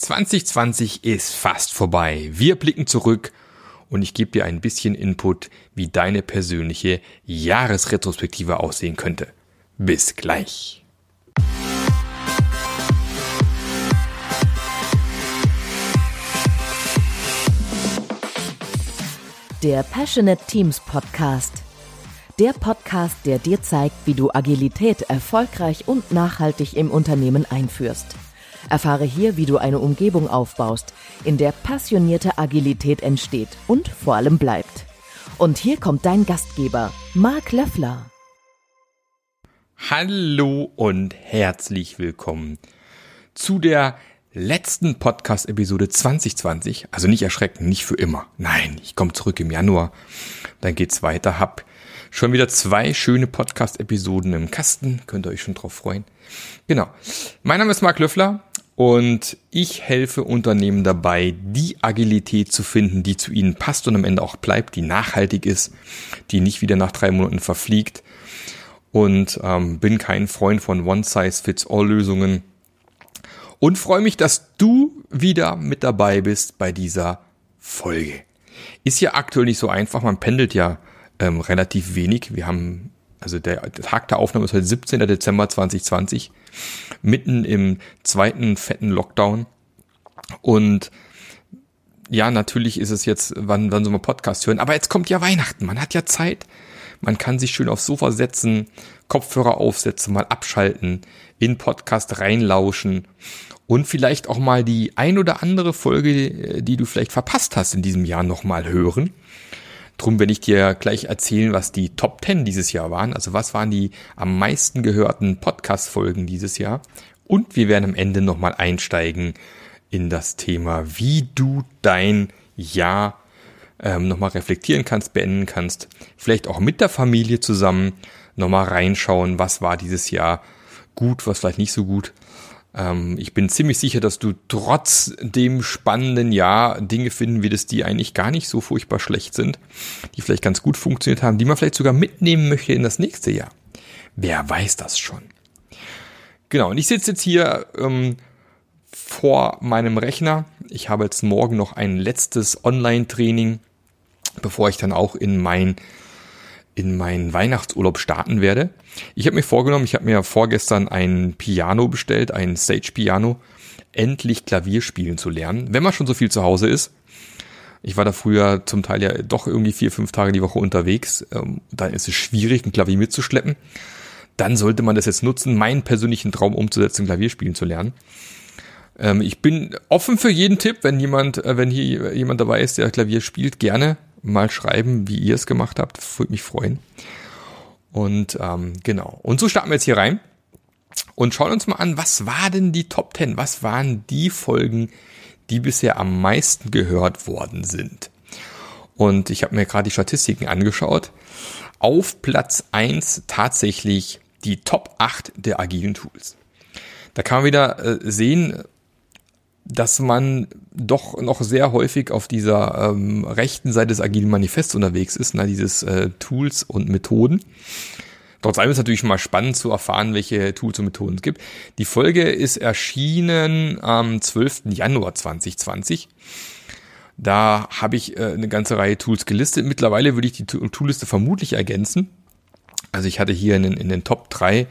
2020 ist fast vorbei. Wir blicken zurück und ich gebe dir ein bisschen Input, wie deine persönliche Jahresretrospektive aussehen könnte. Bis gleich. Der Passionate Teams Podcast. Der Podcast, der dir zeigt, wie du Agilität erfolgreich und nachhaltig im Unternehmen einführst. Erfahre hier, wie du eine Umgebung aufbaust, in der passionierte Agilität entsteht und vor allem bleibt. Und hier kommt dein Gastgeber, Marc Löffler. Hallo und herzlich willkommen zu der letzten Podcast-Episode 2020. Also nicht erschrecken, nicht für immer. Nein, ich komme zurück im Januar. Dann geht's weiter. Hab schon wieder zwei schöne Podcast-Episoden im Kasten. Könnt ihr euch schon drauf freuen. Genau. Mein Name ist Marc Löffler und ich helfe Unternehmen dabei, die Agilität zu finden, die zu ihnen passt und am Ende auch bleibt, die nachhaltig ist, die nicht wieder nach drei Monaten verfliegt. Und ähm, bin kein Freund von One-Size-Fits-All-Lösungen. Und freue mich, dass du wieder mit dabei bist bei dieser Folge. Ist ja aktuell nicht so einfach, man pendelt ja ähm, relativ wenig. Wir haben also der Tag der Aufnahme ist heute 17. Dezember 2020, mitten im zweiten fetten Lockdown. Und ja, natürlich ist es jetzt, wann, wann soll man Podcast hören? Aber jetzt kommt ja Weihnachten, man hat ja Zeit. Man kann sich schön aufs Sofa setzen, Kopfhörer aufsetzen, mal abschalten, in Podcast reinlauschen und vielleicht auch mal die ein oder andere Folge, die du vielleicht verpasst hast in diesem Jahr nochmal hören. Drum werde ich dir gleich erzählen, was die Top 10 dieses Jahr waren. Also was waren die am meisten gehörten Podcast-Folgen dieses Jahr. Und wir werden am Ende nochmal einsteigen in das Thema, wie du dein Jahr ähm, nochmal reflektieren kannst, beenden kannst. Vielleicht auch mit der Familie zusammen nochmal reinschauen, was war dieses Jahr gut, was vielleicht nicht so gut. Ähm, ich bin ziemlich sicher, dass du trotz dem spannenden Jahr Dinge finden wirst, die eigentlich gar nicht so furchtbar schlecht sind, die vielleicht ganz gut funktioniert haben, die man vielleicht sogar mitnehmen möchte in das nächste Jahr. Wer weiß das schon? Genau, und ich sitze jetzt hier ähm, vor meinem Rechner. Ich habe jetzt morgen noch ein letztes Online-Training, bevor ich dann auch in mein in meinen Weihnachtsurlaub starten werde. Ich habe mir vorgenommen, ich habe mir vorgestern ein Piano bestellt, ein Stage Piano, endlich Klavier spielen zu lernen, wenn man schon so viel zu Hause ist. Ich war da früher zum Teil ja doch irgendwie vier, fünf Tage die Woche unterwegs. Ähm, dann ist es schwierig, ein Klavier mitzuschleppen. Dann sollte man das jetzt nutzen, meinen persönlichen Traum umzusetzen, Klavier spielen zu lernen. Ähm, ich bin offen für jeden Tipp, wenn jemand, äh, wenn hier jemand dabei ist, der Klavier spielt, gerne mal schreiben, wie ihr es gemacht habt. Würde mich freuen. Und ähm, genau. Und so starten wir jetzt hier rein und schauen uns mal an, was war denn die Top 10? Was waren die Folgen, die bisher am meisten gehört worden sind? Und ich habe mir gerade die Statistiken angeschaut. Auf Platz 1 tatsächlich die Top 8 der agilen Tools. Da kann man wieder äh, sehen, dass man doch noch sehr häufig auf dieser ähm, rechten Seite des agilen Manifests unterwegs ist, na, dieses äh, Tools und Methoden. Trotz allem ist es natürlich mal spannend zu erfahren, welche Tools und Methoden es gibt. Die Folge ist erschienen am 12. Januar 2020. Da habe ich äh, eine ganze Reihe Tools gelistet. Mittlerweile würde ich die Toolliste vermutlich ergänzen. Also ich hatte hier in, in den Top 3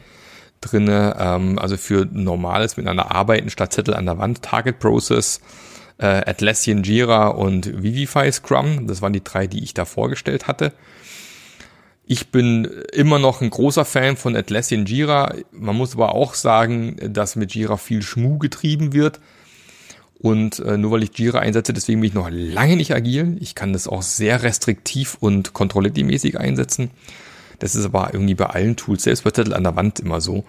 drinne, ähm, also für normales miteinander arbeiten statt Zettel an der Wand, Target Process, äh, Atlassian Jira und Vivify Scrum. Das waren die drei, die ich da vorgestellt hatte. Ich bin immer noch ein großer Fan von Atlassian Jira. Man muss aber auch sagen, dass mit Jira viel Schmu getrieben wird. Und äh, nur weil ich Jira einsetze, deswegen bin ich noch lange nicht agil. Ich kann das auch sehr restriktiv und kontrolliermäßig einsetzen. Das ist aber irgendwie bei allen Tools, selbst bei Zettel an der Wand immer so.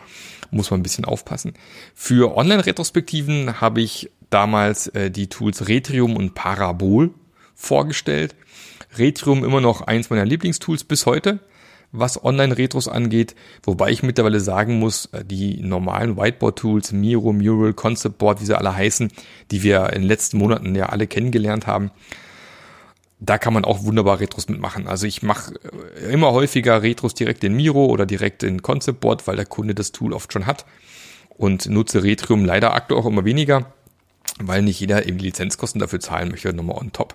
Muss man ein bisschen aufpassen. Für Online-Retrospektiven habe ich damals äh, die Tools Retrium und Parabol vorgestellt. Retrium immer noch eins meiner Lieblingstools bis heute, was Online-Retros angeht, wobei ich mittlerweile sagen muss, äh, die normalen Whiteboard-Tools, Miro, Mural, Concept Board, wie sie alle heißen, die wir in den letzten Monaten ja alle kennengelernt haben, da kann man auch wunderbar Retros mitmachen. Also ich mache äh, immer häufiger Retros direkt in Miro oder direkt in Concept Board, weil der Kunde das Tool oft schon hat und nutze Retrium leider aktuell auch immer weniger. weil nicht jeder eben die Lizenzkosten dafür zahlen möchte, nochmal on top.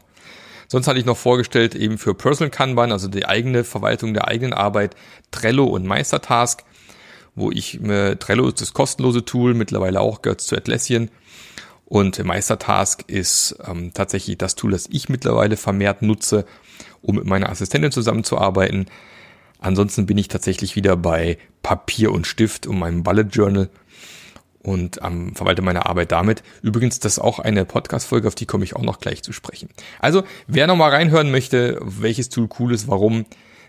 Sonst hatte ich noch vorgestellt eben für Personal Kanban, also die eigene Verwaltung der eigenen Arbeit, Trello und Meistertask, wo ich äh, Trello ist das kostenlose Tool, mittlerweile auch gehört zu Atlassian. Und Meistertask ist ähm, tatsächlich das Tool, das ich mittlerweile vermehrt nutze, um mit meiner Assistentin zusammenzuarbeiten. Ansonsten bin ich tatsächlich wieder bei Papier und Stift und meinem Bullet Journal und ähm, verwalte meine Arbeit damit. Übrigens, das ist auch eine Podcast-Folge, auf die komme ich auch noch gleich zu sprechen. Also, wer nochmal reinhören möchte, welches Tool cool ist, warum,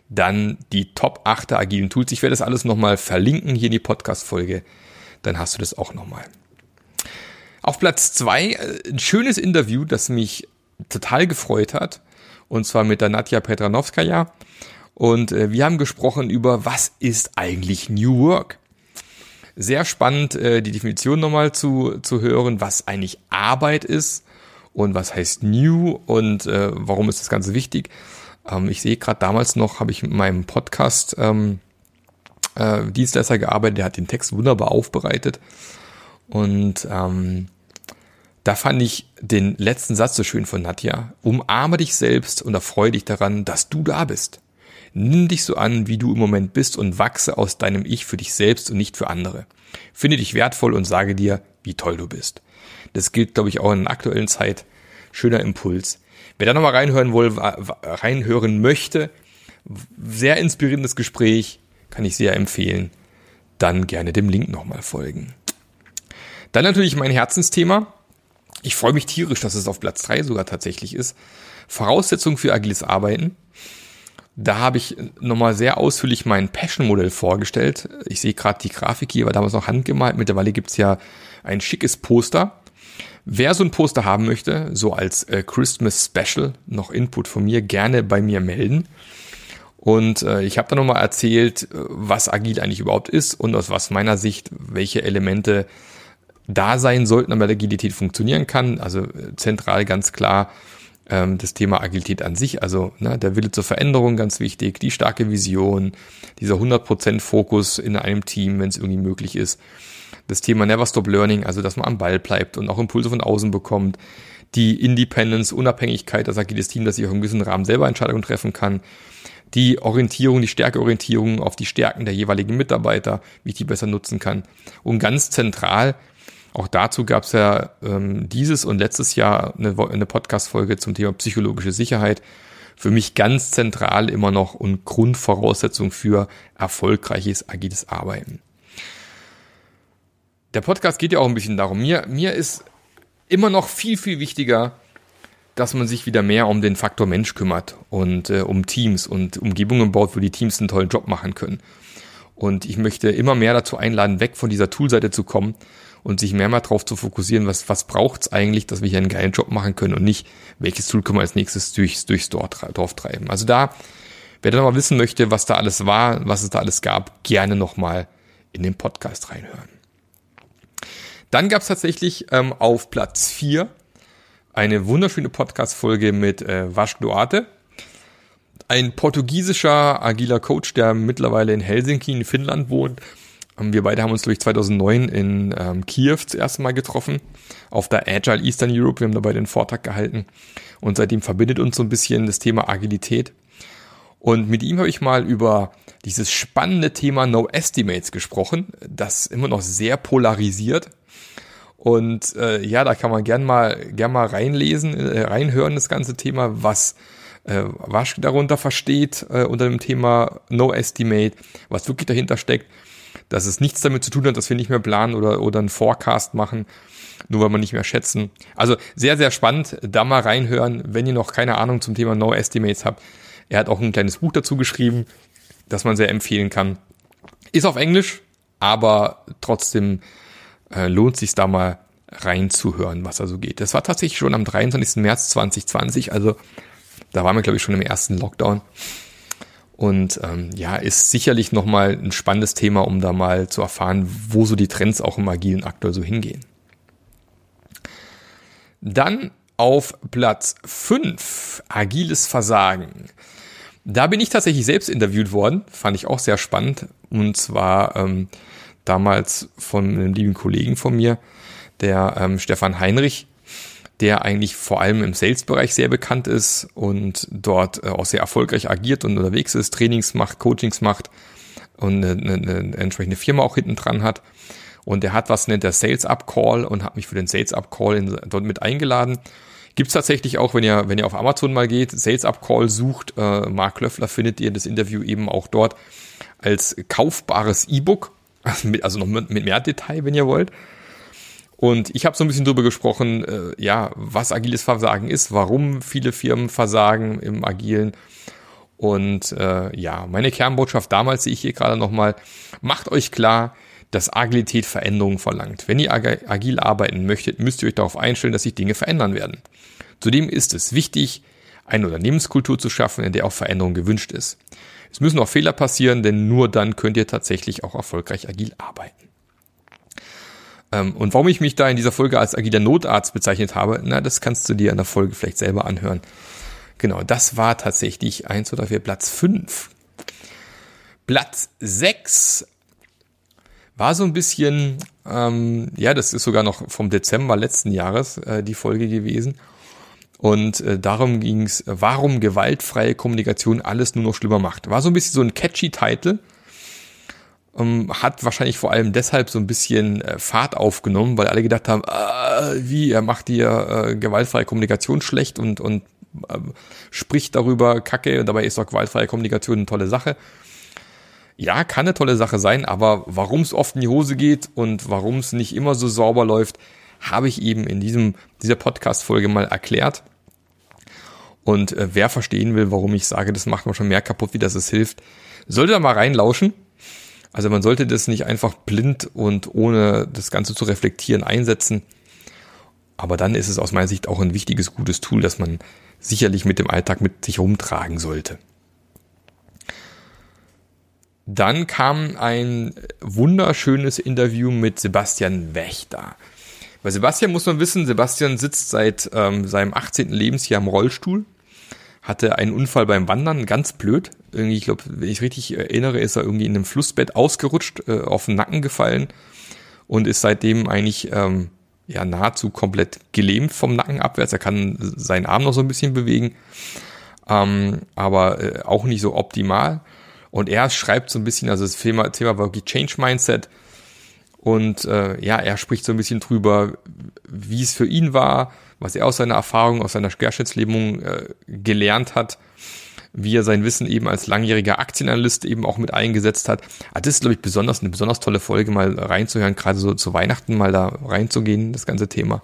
dann die Top 8 der agilen Tools. Ich werde das alles nochmal verlinken hier in die Podcast-Folge. Dann hast du das auch nochmal. Auf Platz 2 äh, ein schönes Interview, das mich total gefreut hat. Und zwar mit der Nadja Petranowskaja. Und äh, wir haben gesprochen über, was ist eigentlich New Work? Sehr spannend, äh, die Definition nochmal zu, zu hören, was eigentlich Arbeit ist und was heißt New und äh, warum ist das Ganze wichtig. Ähm, ich sehe gerade damals noch, habe ich mit meinem Podcast ähm, äh, Dienstleister gearbeitet, der hat den Text wunderbar aufbereitet. Und ähm, da fand ich den letzten Satz so schön von Nadja. Umarme dich selbst und erfreue dich daran, dass du da bist. Nimm dich so an, wie du im Moment bist und wachse aus deinem Ich für dich selbst und nicht für andere. Finde dich wertvoll und sage dir, wie toll du bist. Das gilt, glaube ich, auch in der aktuellen Zeit. Schöner Impuls. Wer da nochmal reinhören will, reinhören möchte, sehr inspirierendes Gespräch, kann ich sehr empfehlen. Dann gerne dem Link nochmal folgen. Dann natürlich mein Herzensthema. Ich freue mich tierisch, dass es auf Platz drei sogar tatsächlich ist. Voraussetzung für agiles Arbeiten. Da habe ich nochmal sehr ausführlich mein Passion-Modell vorgestellt. Ich sehe gerade die Grafik hier, war damals noch handgemalt. Mittlerweile gibt's ja ein schickes Poster. Wer so ein Poster haben möchte, so als äh, Christmas Special, noch Input von mir, gerne bei mir melden. Und äh, ich habe da nochmal erzählt, äh, was agil eigentlich überhaupt ist und aus was meiner Sicht, welche Elemente da sein sollten, damit Agilität funktionieren kann. Also äh, zentral ganz klar ähm, das Thema Agilität an sich, also ne, der Wille zur Veränderung ganz wichtig, die starke Vision, dieser 100% Fokus in einem Team, wenn es irgendwie möglich ist. Das Thema Never Stop Learning, also dass man am Ball bleibt und auch Impulse von außen bekommt. Die Independence, Unabhängigkeit, das agiles Team, dass sich auch im gewissen Rahmen selber Entscheidungen treffen kann. Die Orientierung, die Stärkeorientierung auf die Stärken der jeweiligen Mitarbeiter, wie ich die besser nutzen kann. Und ganz zentral auch dazu gab es ja ähm, dieses und letztes Jahr eine, eine Podcast-Folge zum Thema psychologische Sicherheit. Für mich ganz zentral immer noch und Grundvoraussetzung für erfolgreiches agiles Arbeiten. Der Podcast geht ja auch ein bisschen darum. Mir, mir ist immer noch viel, viel wichtiger, dass man sich wieder mehr um den Faktor Mensch kümmert und äh, um Teams und Umgebungen baut, wo die Teams einen tollen Job machen können. Und ich möchte immer mehr dazu einladen, weg von dieser Toolseite zu kommen und sich mehr mal drauf zu fokussieren, was, was braucht's eigentlich, dass wir hier einen geilen Job machen können und nicht, welches Tool können wir als nächstes durchs, durchs Dorf treiben. Also da, wer da mal wissen möchte, was da alles war, was es da alles gab, gerne nochmal in den Podcast reinhören. Dann gab's tatsächlich ähm, auf Platz vier eine wunderschöne Podcast-Folge mit äh, Vash Duarte, ein portugiesischer agiler Coach, der mittlerweile in Helsinki in Finnland wohnt wir beide haben uns, durch 2009 in ähm, Kiew zuerst Mal getroffen, auf der Agile Eastern Europe. Wir haben dabei den Vortrag gehalten und seitdem verbindet uns so ein bisschen das Thema Agilität. Und mit ihm habe ich mal über dieses spannende Thema No Estimates gesprochen, das immer noch sehr polarisiert. Und äh, ja, da kann man gern mal gern mal reinlesen, äh, reinhören das ganze Thema, was äh, was darunter versteht äh, unter dem Thema No Estimate, was wirklich dahinter steckt dass es nichts damit zu tun hat, dass wir nicht mehr planen oder, oder einen Forecast machen, nur weil wir nicht mehr schätzen. Also sehr, sehr spannend. Da mal reinhören, wenn ihr noch keine Ahnung zum Thema No Estimates habt. Er hat auch ein kleines Buch dazu geschrieben, das man sehr empfehlen kann. Ist auf Englisch, aber trotzdem äh, lohnt sich da mal reinzuhören, was da so geht. Das war tatsächlich schon am 23. März 2020, also da waren wir, glaube ich, schon im ersten Lockdown. Und ähm, ja, ist sicherlich nochmal ein spannendes Thema, um da mal zu erfahren, wo so die Trends auch im agilen aktuell so hingehen. Dann auf Platz 5, agiles Versagen. Da bin ich tatsächlich selbst interviewt worden, fand ich auch sehr spannend. Und zwar ähm, damals von einem lieben Kollegen von mir, der ähm, Stefan Heinrich, der eigentlich vor allem im Sales-Bereich sehr bekannt ist und dort äh, auch sehr erfolgreich agiert und unterwegs ist, Trainings macht, Coachings macht und eine, eine, entsprechende Firma auch hinten dran hat. Und er hat was nennt der Sales Up Call und hat mich für den Sales Up Call dort mit eingeladen. Gibt's tatsächlich auch, wenn ihr, wenn ihr auf Amazon mal geht, Sales Up Call sucht, äh, Mark Löffler findet ihr das Interview eben auch dort als kaufbares E-Book, also, also noch mit, mit mehr Detail, wenn ihr wollt. Und ich habe so ein bisschen drüber gesprochen, äh, ja, was agiles Versagen ist, warum viele Firmen versagen im Agilen. Und äh, ja, meine Kernbotschaft damals sehe ich hier gerade nochmal, macht euch klar, dass Agilität Veränderungen verlangt. Wenn ihr agil arbeiten möchtet, müsst ihr euch darauf einstellen, dass sich Dinge verändern werden. Zudem ist es wichtig, eine Unternehmenskultur zu schaffen, in der auch Veränderung gewünscht ist. Es müssen auch Fehler passieren, denn nur dann könnt ihr tatsächlich auch erfolgreich agil arbeiten. Ähm, und warum ich mich da in dieser Folge als agiler Notarzt bezeichnet habe, na, das kannst du dir in der Folge vielleicht selber anhören. Genau, das war tatsächlich eins oder vier Platz fünf. Platz sechs war so ein bisschen, ähm, ja, das ist sogar noch vom Dezember letzten Jahres äh, die Folge gewesen. Und äh, darum ging es, warum gewaltfreie Kommunikation alles nur noch schlimmer macht. War so ein bisschen so ein catchy Titel. Ähm, hat wahrscheinlich vor allem deshalb so ein bisschen äh, Fahrt aufgenommen, weil alle gedacht haben, äh, wie, er macht hier äh, gewaltfreie Kommunikation schlecht und, und äh, spricht darüber Kacke und dabei ist doch gewaltfreie Kommunikation eine tolle Sache. Ja, kann eine tolle Sache sein, aber warum es oft in die Hose geht und warum es nicht immer so sauber läuft, habe ich eben in diesem, dieser Podcast-Folge mal erklärt. Und äh, wer verstehen will, warum ich sage, das macht man schon mehr kaputt, wie das es hilft, sollte da mal reinlauschen. Also man sollte das nicht einfach blind und ohne das Ganze zu reflektieren einsetzen. Aber dann ist es aus meiner Sicht auch ein wichtiges, gutes Tool, das man sicherlich mit dem Alltag mit sich rumtragen sollte. Dann kam ein wunderschönes Interview mit Sebastian Wächter. Bei Sebastian muss man wissen, Sebastian sitzt seit ähm, seinem 18. Lebensjahr im Rollstuhl, hatte einen Unfall beim Wandern, ganz blöd. Irgendwie, ich glaube, wenn ich richtig erinnere, ist er irgendwie in einem Flussbett ausgerutscht, äh, auf den Nacken gefallen und ist seitdem eigentlich ähm, ja nahezu komplett gelähmt vom Nacken abwärts. Er kann seinen Arm noch so ein bisschen bewegen, ähm, aber äh, auch nicht so optimal. Und er schreibt so ein bisschen, also das Thema, Thema war wirklich Change Mindset. Und äh, ja, er spricht so ein bisschen drüber, wie es für ihn war, was er aus seiner Erfahrung, aus seiner Querschnittslebung äh, gelernt hat, wie er sein Wissen eben als langjähriger Aktienanalyst eben auch mit eingesetzt hat. Ah, das ist, glaube ich, besonders eine besonders tolle Folge, mal reinzuhören, gerade so zu Weihnachten mal da reinzugehen, das ganze Thema.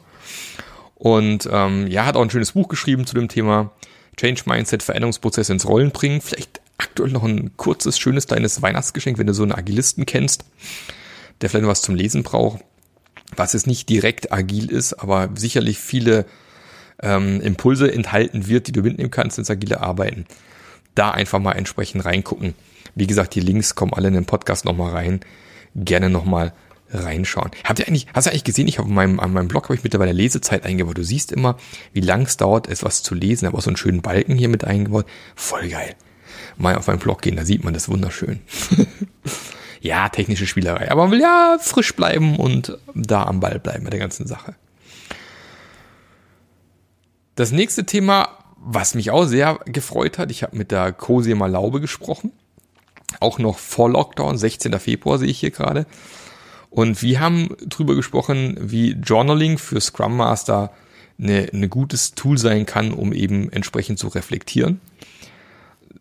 Und ähm, ja, hat auch ein schönes Buch geschrieben zu dem Thema Change Mindset, Veränderungsprozesse ins Rollen bringen. Vielleicht aktuell noch ein kurzes, schönes kleines Weihnachtsgeschenk, wenn du so einen Agilisten kennst, der vielleicht noch was zum Lesen braucht, was jetzt nicht direkt agil ist, aber sicherlich viele ähm, Impulse enthalten wird, die du mitnehmen kannst ins agile Arbeiten. Da einfach mal entsprechend reingucken. Wie gesagt, die Links kommen alle in den Podcast nochmal rein. Gerne nochmal reinschauen. Habt ihr eigentlich, hast du eigentlich gesehen, ich habe meinem, an meinem Blog habe ich mittlerweile Lesezeit eingebaut. Du siehst immer, wie lang es dauert, etwas zu lesen. Ich habe auch so einen schönen Balken hier mit eingebaut. Voll geil mal auf meinen Blog gehen, da sieht man das wunderschön. ja, technische Spielerei, aber man will ja frisch bleiben und da am Ball bleiben mit der ganzen Sache. Das nächste Thema, was mich auch sehr gefreut hat, ich habe mit der Cosima Laube gesprochen, auch noch vor Lockdown, 16. Februar sehe ich hier gerade. Und wir haben drüber gesprochen, wie Journaling für Scrum Master eine, eine gutes Tool sein kann, um eben entsprechend zu reflektieren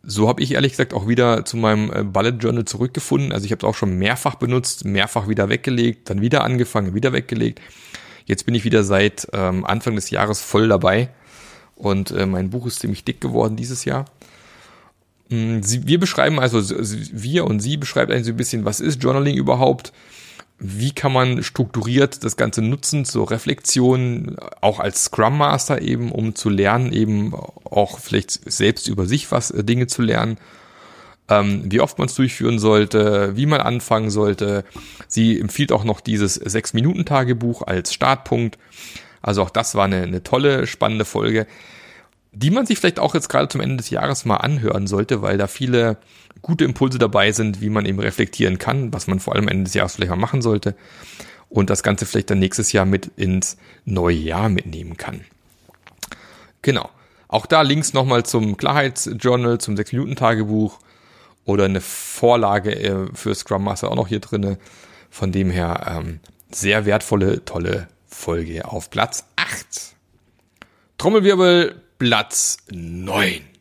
so habe ich ehrlich gesagt auch wieder zu meinem äh, Bullet Journal zurückgefunden. Also ich habe es auch schon mehrfach benutzt, mehrfach wieder weggelegt, dann wieder angefangen, wieder weggelegt. Jetzt bin ich wieder seit ähm, Anfang des Jahres voll dabei und äh, mein Buch ist ziemlich dick geworden dieses Jahr. Mm, sie, wir beschreiben also, wir und sie beschreiben eigentlich so ein bisschen, was ist Journaling überhaupt? Wie kann man strukturiert das Ganze nutzen zur Reflexion, auch als Scrum Master eben, um zu lernen, eben auch vielleicht selbst über sich was äh, Dinge zu lernen, ähm, wie oft man es durchführen sollte, wie man anfangen sollte. Sie empfiehlt auch noch dieses Sechs-Minuten-Tagebuch als Startpunkt. Also auch das war eine, eine tolle, spannende Folge, die man sich vielleicht auch jetzt gerade zum Ende des Jahres mal anhören sollte, weil da viele gute Impulse dabei sind, wie man eben reflektieren kann, was man vor allem Ende des Jahres vielleicht mal machen sollte. und das Ganze vielleicht dann nächstes Jahr mit ins neue Jahr mitnehmen kann. Genau. Auch da Links nochmal zum Klarheitsjournal, zum 6-Minuten-Tagebuch oder eine Vorlage äh, für Scrum Master auch noch hier drinne. Von dem her ähm, sehr wertvolle, tolle Folge auf Platz 8. Trommelwirbel, Platz 9.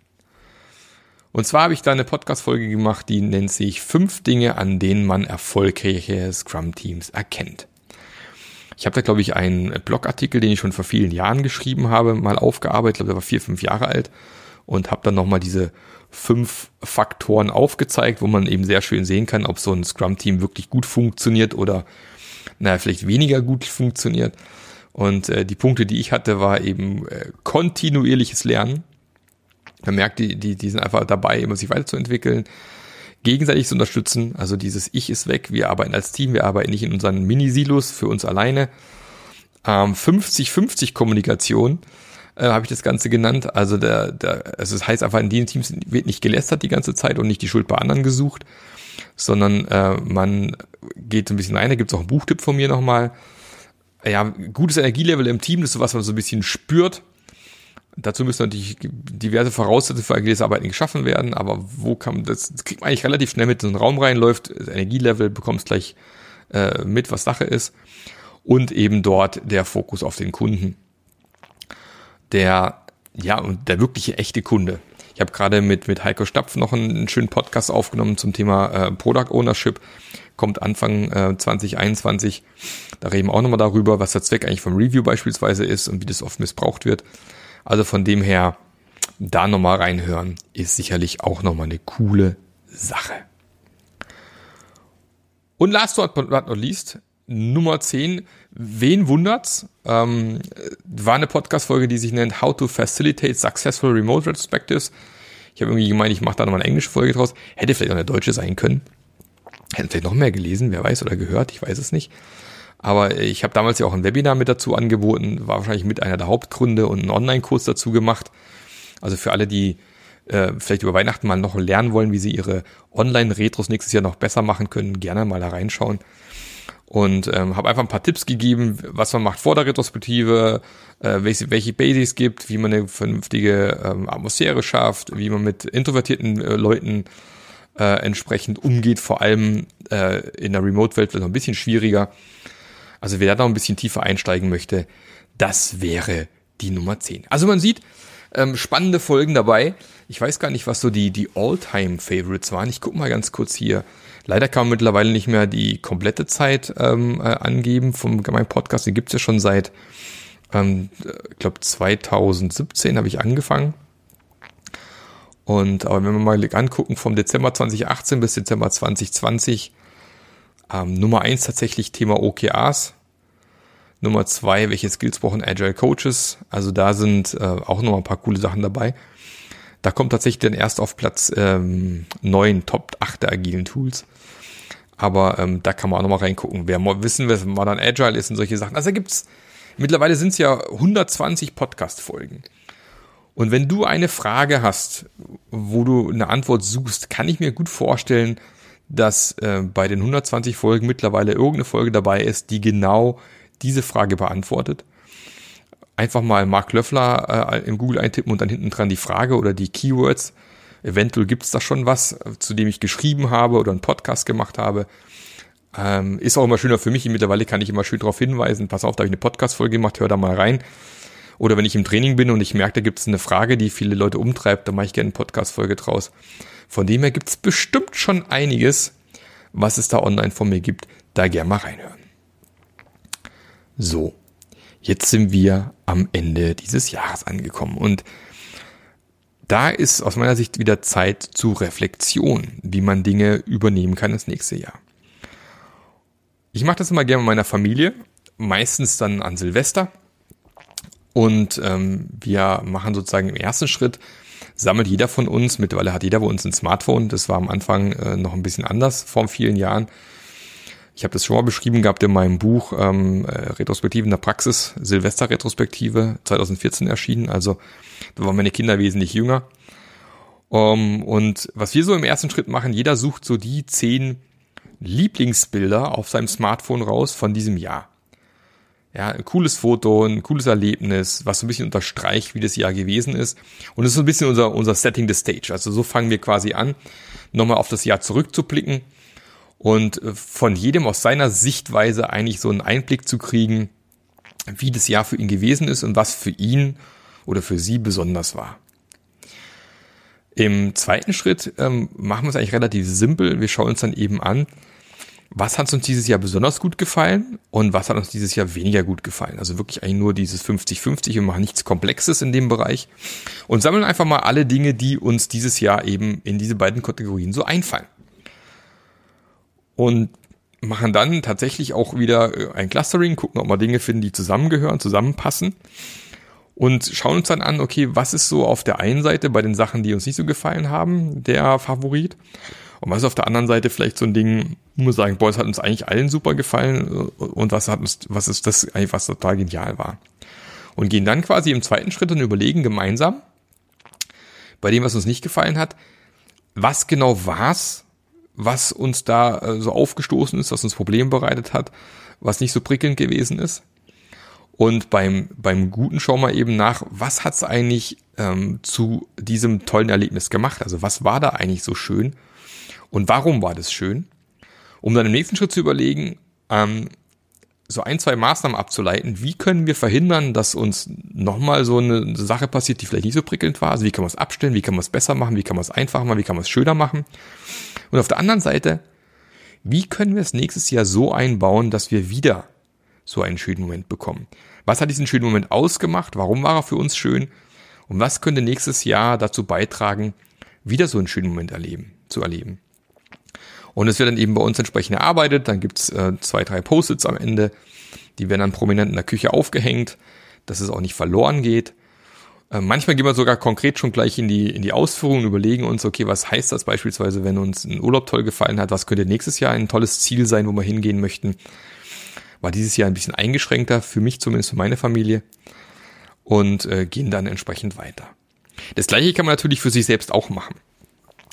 Und zwar habe ich da eine Podcast-Folge gemacht, die nennt sich fünf Dinge, an denen man erfolgreiche Scrum-Teams erkennt. Ich habe da, glaube ich, einen Blogartikel, den ich schon vor vielen Jahren geschrieben habe, mal aufgearbeitet. Ich glaube, der war vier, fünf Jahre alt und habe dann nochmal diese fünf Faktoren aufgezeigt, wo man eben sehr schön sehen kann, ob so ein Scrum-Team wirklich gut funktioniert oder naja, vielleicht weniger gut funktioniert. Und äh, die Punkte, die ich hatte, war eben äh, kontinuierliches Lernen. Man merkt, die, die, die sind einfach dabei, immer sich weiterzuentwickeln gegenseitig zu unterstützen. Also dieses Ich ist weg, wir arbeiten als Team, wir arbeiten nicht in unseren Mini-Silos für uns alleine. Ähm, 50-50 Kommunikation äh, habe ich das Ganze genannt. Also der, der, also das heißt einfach, in den Teams wird nicht gelästert die ganze Zeit und nicht die Schuld bei anderen gesucht, sondern äh, man geht so ein bisschen rein. Da gibt es auch einen Buchtipp von mir nochmal. Ja, gutes Energielevel im Team, das ist so was, was man so ein bisschen spürt Dazu müssen natürlich diverse Voraussetzungen für agiles Arbeiten geschaffen werden, aber wo kann das, das kriegt man eigentlich relativ schnell mit in einen Raum reinläuft, das Energielevel bekommst gleich äh, mit, was Sache ist und eben dort der Fokus auf den Kunden. Der ja und der wirkliche echte Kunde. Ich habe gerade mit mit Heiko Stapf noch einen, einen, schönen Podcast aufgenommen zum Thema äh, Product Ownership. Kommt Anfang äh, 2021. Da reden wir auch nochmal darüber, was der Zweck eigentlich vom Review beispielsweise ist und wie das oft missbraucht wird. Also von dem her, da nochmal reinhören, ist sicherlich auch nochmal eine coole Sache. Und last but not least, Nummer 10, wen wundert's? Ähm, war eine Podcast-Folge, die sich nennt How to Facilitate Successful Remote Retrospectives. Ich habe irgendwie gemeint, ich mache da nochmal eine englische Folge draus. Hätte vielleicht auch eine deutsche sein können. Hätten vielleicht noch mehr gelesen, wer weiß, oder gehört, ich weiß es nicht. Aber ich habe damals ja auch ein Webinar mit dazu angeboten, war wahrscheinlich mit einer der Hauptgründe und einen Online-Kurs dazu gemacht. Also für alle, die äh, vielleicht über Weihnachten mal noch lernen wollen, wie sie ihre Online-Retros nächstes Jahr noch besser machen können, gerne mal da reinschauen. Und ähm, habe einfach ein paar Tipps gegeben, was man macht vor der Retrospektive, äh, welche, welche Basics gibt, wie man eine vernünftige ähm, Atmosphäre schafft, wie man mit introvertierten äh, Leuten äh, entsprechend umgeht, vor allem äh, in der Remote-Welt wird es noch ein bisschen schwieriger. Also wer da noch ein bisschen tiefer einsteigen möchte, das wäre die Nummer 10. Also man sieht ähm, spannende Folgen dabei. Ich weiß gar nicht, was so die, die All-Time-Favorites waren. Ich gucke mal ganz kurz hier. Leider kann man mittlerweile nicht mehr die komplette Zeit ähm, äh, angeben vom meinem Podcast. Den gibt's ja schon seit, ähm, ich glaube, 2017 habe ich angefangen. Und aber wenn wir mal angucken, vom Dezember 2018 bis Dezember 2020 ähm, Nummer eins tatsächlich Thema OKRs. Nummer zwei, welche Skills brauchen Agile Coaches? Also da sind äh, auch noch ein paar coole Sachen dabei. Da kommt tatsächlich dann erst auf Platz ähm, 9, Top 8 der agilen Tools. Aber ähm, da kann man auch noch mal reingucken. Wer wissen will, was Modern Agile ist und solche Sachen. Also da gibt's, mittlerweile sind es ja 120 Podcast-Folgen. Und wenn du eine Frage hast, wo du eine Antwort suchst, kann ich mir gut vorstellen, dass äh, bei den 120 Folgen mittlerweile irgendeine Folge dabei ist, die genau diese Frage beantwortet. Einfach mal Mark Löffler äh, in Google eintippen und dann hinten dran die Frage oder die Keywords. Eventuell gibt es da schon was, zu dem ich geschrieben habe oder einen Podcast gemacht habe. Ähm, ist auch immer schöner für mich. Mittlerweile kann ich immer schön darauf hinweisen. Pass auf, da habe ich eine Podcast-Folge gemacht, hör da mal rein. Oder wenn ich im Training bin und ich merke, da gibt es eine Frage, die viele Leute umtreibt, dann mache ich gerne eine Podcast-Folge draus. Von dem her gibt es bestimmt schon einiges, was es da online von mir gibt. Da gerne mal reinhören. So, jetzt sind wir am Ende dieses Jahres angekommen und da ist aus meiner Sicht wieder Zeit zu Reflexion, wie man Dinge übernehmen kann ins nächste Jahr. Ich mache das immer gerne mit meiner Familie, meistens dann an Silvester. Und ähm, wir machen sozusagen im ersten Schritt sammelt jeder von uns, mittlerweile hat jeder bei uns ein Smartphone, das war am Anfang äh, noch ein bisschen anders vor vielen Jahren. Ich habe das schon mal beschrieben gehabt in meinem Buch ähm, äh, Retrospektive in der Praxis, Silvester-Retrospektive, 2014 erschienen, also da waren meine Kinder wesentlich jünger. Um, und was wir so im ersten Schritt machen, jeder sucht so die zehn Lieblingsbilder auf seinem Smartphone raus von diesem Jahr. Ja, ein cooles Foto, ein cooles Erlebnis, was so ein bisschen unterstreicht, wie das Jahr gewesen ist. Und das ist so ein bisschen unser, unser Setting the Stage. Also so fangen wir quasi an, nochmal auf das Jahr zurückzublicken und äh, von jedem aus seiner Sichtweise eigentlich so einen Einblick zu kriegen, wie das Jahr für ihn gewesen ist und was für ihn oder für sie besonders war. Im zweiten Schritt ähm, machen wir es eigentlich relativ simpel. Wir schauen uns dann eben an, was hat uns dieses Jahr besonders gut gefallen und was hat uns dieses Jahr weniger gut gefallen. Also wirklich eigentlich nur dieses 50-50 und machen nichts Komplexes in dem Bereich und sammeln einfach mal alle Dinge, die uns dieses Jahr eben in diese beiden Kategorien so einfallen. Und machen dann tatsächlich auch wieder äh, ein Clustering, gucken, ob wir Dinge finden, die zusammengehören, zusammenpassen und schauen uns dann an, okay, was ist so auf der einen Seite bei den Sachen, die uns nicht so gefallen haben, der Favorit und was ist auf der anderen Seite vielleicht so ein Ding, muss sagen, boah, es hat uns eigentlich allen super gefallen und was hat uns, was ist das eigentlich, was total genial war. Und gehen dann quasi im zweiten Schritt und überlegen gemeinsam, bei dem, was uns nicht gefallen hat, was genau war's, was uns da äh, so aufgestoßen ist, was uns Probleme bereitet hat, was nicht so prickelnd gewesen ist. Und beim, beim Guten schauen wir eben nach, was hat's eigentlich ähm, zu diesem tollen Erlebnis gemacht? Also was war da eigentlich so schön? Und warum war das schön? Um dann im nächsten Schritt zu überlegen, ähm, so ein, zwei Maßnahmen abzuleiten, wie können wir verhindern, dass uns nochmal so eine Sache passiert, die vielleicht nicht so prickelnd war. Also wie kann man es abstellen, wie kann man es besser machen, wie kann man es einfacher machen, wie kann man es schöner machen. Und auf der anderen Seite, wie können wir es nächstes Jahr so einbauen, dass wir wieder so einen schönen Moment bekommen? Was hat diesen schönen Moment ausgemacht? Warum war er für uns schön? Und was könnte nächstes Jahr dazu beitragen, wieder so einen schönen Moment erleben, zu erleben? Und es wird dann eben bei uns entsprechend erarbeitet. Dann gibt's äh, zwei, drei Post-its am Ende. Die werden dann prominent in der Küche aufgehängt, dass es auch nicht verloren geht. Äh, manchmal gehen wir sogar konkret schon gleich in die, in die Ausführung überlegen uns, okay, was heißt das beispielsweise, wenn uns ein Urlaub toll gefallen hat? Was könnte nächstes Jahr ein tolles Ziel sein, wo wir hingehen möchten? War dieses Jahr ein bisschen eingeschränkter, für mich zumindest, für meine Familie. Und äh, gehen dann entsprechend weiter. Das gleiche kann man natürlich für sich selbst auch machen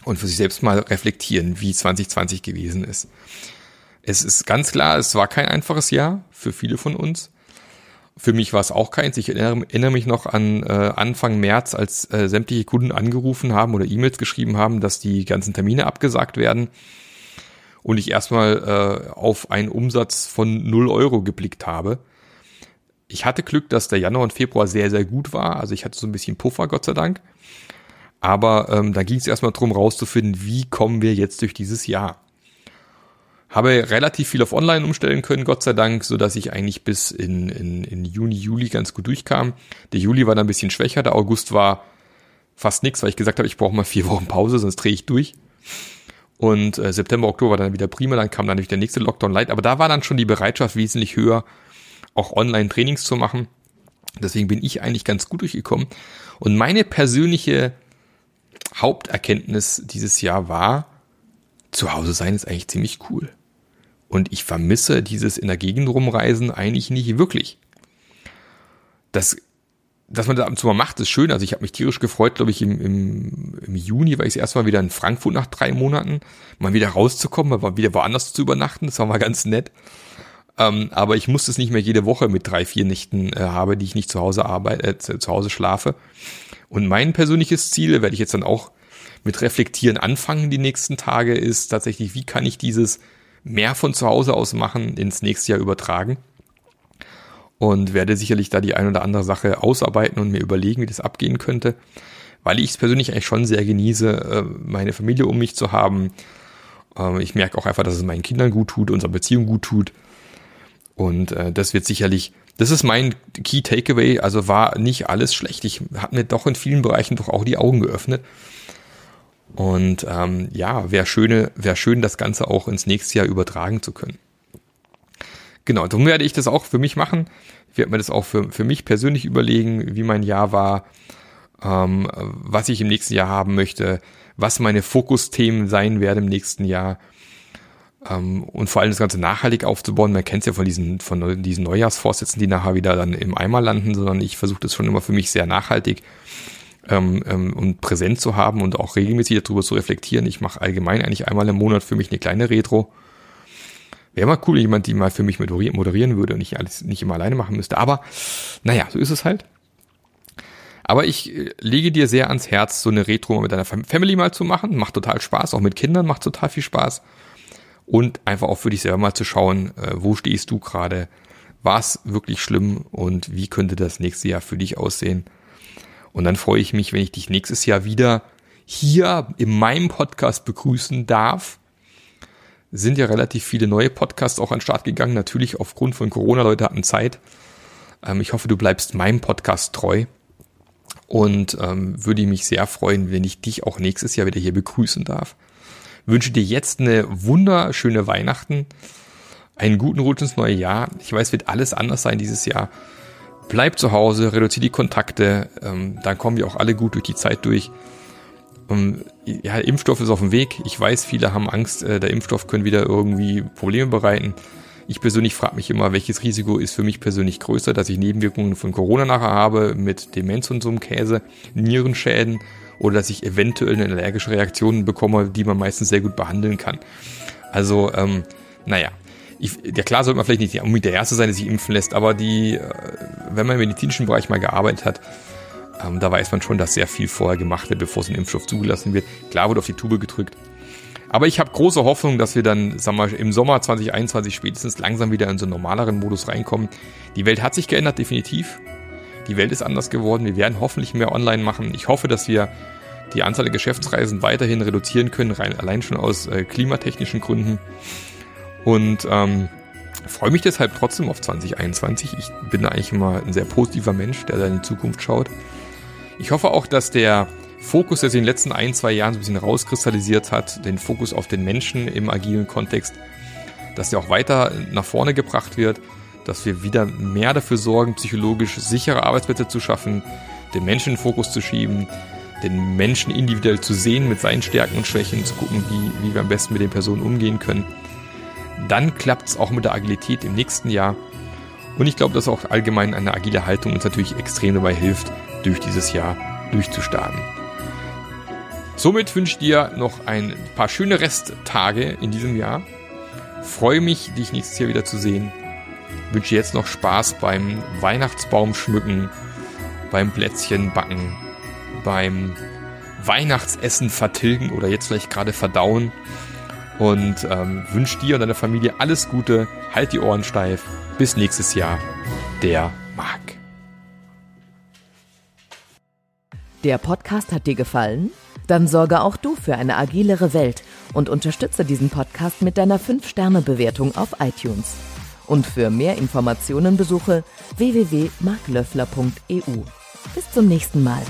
und für sich selbst mal reflektieren, wie 2020 gewesen ist. Es ist ganz klar, es war kein einfaches Jahr für viele von uns. Für mich war es auch keins. Ich erinnere, erinnere mich noch an äh, Anfang März, als äh, sämtliche Kunden angerufen haben oder E-Mails geschrieben haben, dass die ganzen Termine abgesagt werden und ich erstmal äh, auf einen Umsatz von 0 Euro geblickt habe. Ich hatte Glück, dass der Januar und Februar sehr, sehr gut war. Also ich hatte so ein bisschen Puffer, Gott sei Dank. Aber ähm, da ging es erstmal drum rauszufinden, wie kommen wir jetzt durch dieses Jahr. Habe relativ viel auf Online umstellen können, Gott sei Dank, so dass ich eigentlich bis in, in, in Juni, Juli ganz gut durchkam. Der Juli war dann ein bisschen schwächer, der August war fast nichts, weil ich gesagt habe, ich brauche mal vier Wochen Pause, sonst drehe ich durch. Und äh, September, Oktober dann wieder prima, dann kam dann natürlich der nächste Lockdown light. Aber da war dann schon die Bereitschaft wesentlich höher, auch Online-Trainings zu machen. Deswegen bin ich eigentlich ganz gut durchgekommen. Und meine persönliche Haupterkenntnis dieses Jahr war, zu Hause sein ist eigentlich ziemlich cool. Und ich vermisse dieses in der Gegend rumreisen eigentlich nicht wirklich. Das, dass man das ab und zu mal macht, ist schön. Also ich habe mich tierisch gefreut, glaube ich, im, im, im Juni war ich das erste Mal wieder in Frankfurt nach drei Monaten, mal wieder rauszukommen, mal wieder woanders zu übernachten. Das war mal ganz nett. Ähm, aber ich muss es nicht mehr jede Woche mit drei, vier Nächten äh, habe, die ich nicht zu Hause arbeite, äh, zu Hause schlafe. Und mein persönliches Ziel, werde ich jetzt dann auch mit Reflektieren anfangen die nächsten Tage, ist tatsächlich, wie kann ich dieses mehr von zu Hause aus machen ins nächste Jahr übertragen? Und werde sicherlich da die ein oder andere Sache ausarbeiten und mir überlegen, wie das abgehen könnte. Weil ich es persönlich eigentlich schon sehr genieße, äh, meine Familie um mich zu haben. Ähm, ich merke auch einfach, dass es meinen Kindern gut tut, unserer Beziehung gut tut. Und äh, das wird sicherlich das ist mein Key Takeaway. Also war nicht alles schlecht. Ich habe mir doch in vielen Bereichen doch auch die Augen geöffnet. Und ähm, ja, wäre schöne, wäre schön, das Ganze auch ins nächste Jahr übertragen zu können. Genau, darum werde ich das auch für mich machen. Ich werde mir das auch für, für mich persönlich überlegen, wie mein Jahr war, ähm, was ich im nächsten Jahr haben möchte, was meine Fokusthemen sein werden im nächsten Jahr und vor allem das Ganze nachhaltig aufzubauen. Man kennt es ja von diesen, von diesen Neujahrsvorsätzen, die nachher wieder dann im Eimer landen, sondern ich versuche das schon immer für mich sehr nachhaltig ähm, ähm, und präsent zu haben und auch regelmäßig darüber zu reflektieren. Ich mache allgemein eigentlich einmal im Monat für mich eine kleine Retro Wäre mal cool, jemand, die mal für mich moderieren würde und ich alles nicht immer alleine machen müsste. Aber naja, so ist es halt. Aber ich äh, lege dir sehr ans Herz, so eine Retro mit deiner Family mal zu machen. Macht total Spaß, auch mit Kindern macht total viel Spaß. Und einfach auch für dich selber mal zu schauen, äh, wo stehst du gerade, war es wirklich schlimm und wie könnte das nächste Jahr für dich aussehen. Und dann freue ich mich, wenn ich dich nächstes Jahr wieder hier in meinem Podcast begrüßen darf. Sind ja relativ viele neue Podcasts auch an den Start gegangen. Natürlich aufgrund von Corona, Leute hatten Zeit. Ähm, ich hoffe, du bleibst meinem Podcast treu. Und ähm, würde mich sehr freuen, wenn ich dich auch nächstes Jahr wieder hier begrüßen darf. Wünsche dir jetzt eine wunderschöne Weihnachten einen guten Rutsch ins neue Jahr. Ich weiß, wird alles anders sein dieses Jahr. Bleib zu Hause, reduziere die Kontakte, ähm, dann kommen wir auch alle gut durch die Zeit durch. Ähm, ja, Impfstoff ist auf dem Weg. Ich weiß, viele haben Angst, äh, der Impfstoff könnte wieder irgendwie Probleme bereiten. Ich persönlich frage mich immer, welches Risiko ist für mich persönlich größer, dass ich Nebenwirkungen von Corona nachher habe mit Demenz und so einem Käse, Nierenschäden oder dass ich eventuell eine allergische Reaktion bekomme, die man meistens sehr gut behandeln kann. Also, ähm, naja, ich, ja klar sollte man vielleicht nicht unbedingt der Erste sein, der sich impfen lässt, aber die, äh, wenn man im medizinischen Bereich mal gearbeitet hat, ähm, da weiß man schon, dass sehr viel vorher gemacht wird, bevor so ein Impfstoff zugelassen wird. Klar wird auf die Tube gedrückt. Aber ich habe große Hoffnung, dass wir dann, sagen wir, im Sommer 2021 spätestens langsam wieder in so einen normaleren Modus reinkommen. Die Welt hat sich geändert, definitiv. Die Welt ist anders geworden. Wir werden hoffentlich mehr online machen. Ich hoffe, dass wir die Anzahl der Geschäftsreisen weiterhin reduzieren können, rein, allein schon aus äh, klimatechnischen Gründen. Und ähm, freue mich deshalb trotzdem auf 2021. Ich bin eigentlich immer ein sehr positiver Mensch, der da in die Zukunft schaut. Ich hoffe auch, dass der Fokus, der sich in den letzten ein, zwei Jahren so ein bisschen rauskristallisiert hat, den Fokus auf den Menschen im agilen Kontext, dass der auch weiter nach vorne gebracht wird, dass wir wieder mehr dafür sorgen, psychologisch sichere Arbeitsplätze zu schaffen, den Menschen in den Fokus zu schieben, den Menschen individuell zu sehen mit seinen Stärken und Schwächen, zu gucken, wie, wie wir am besten mit den Personen umgehen können dann klappt es auch mit der Agilität im nächsten Jahr. Und ich glaube, dass auch allgemein eine agile Haltung uns natürlich extrem dabei hilft, durch dieses Jahr durchzustarten. Somit wünsche ich dir noch ein paar schöne Resttage in diesem Jahr. Freue mich, dich nächstes Jahr wieder zu sehen. Wünsche jetzt noch Spaß beim Weihnachtsbaum schmücken, beim Plätzchen backen, beim Weihnachtsessen vertilgen oder jetzt vielleicht gerade verdauen und ähm, wünsche dir und deiner Familie alles Gute. Halt die Ohren steif. Bis nächstes Jahr. Der Marc. Der Podcast hat dir gefallen? Dann sorge auch du für eine agilere Welt und unterstütze diesen Podcast mit deiner 5-Sterne-Bewertung auf iTunes. Und für mehr Informationen besuche www.marklöffler.eu. Bis zum nächsten Mal.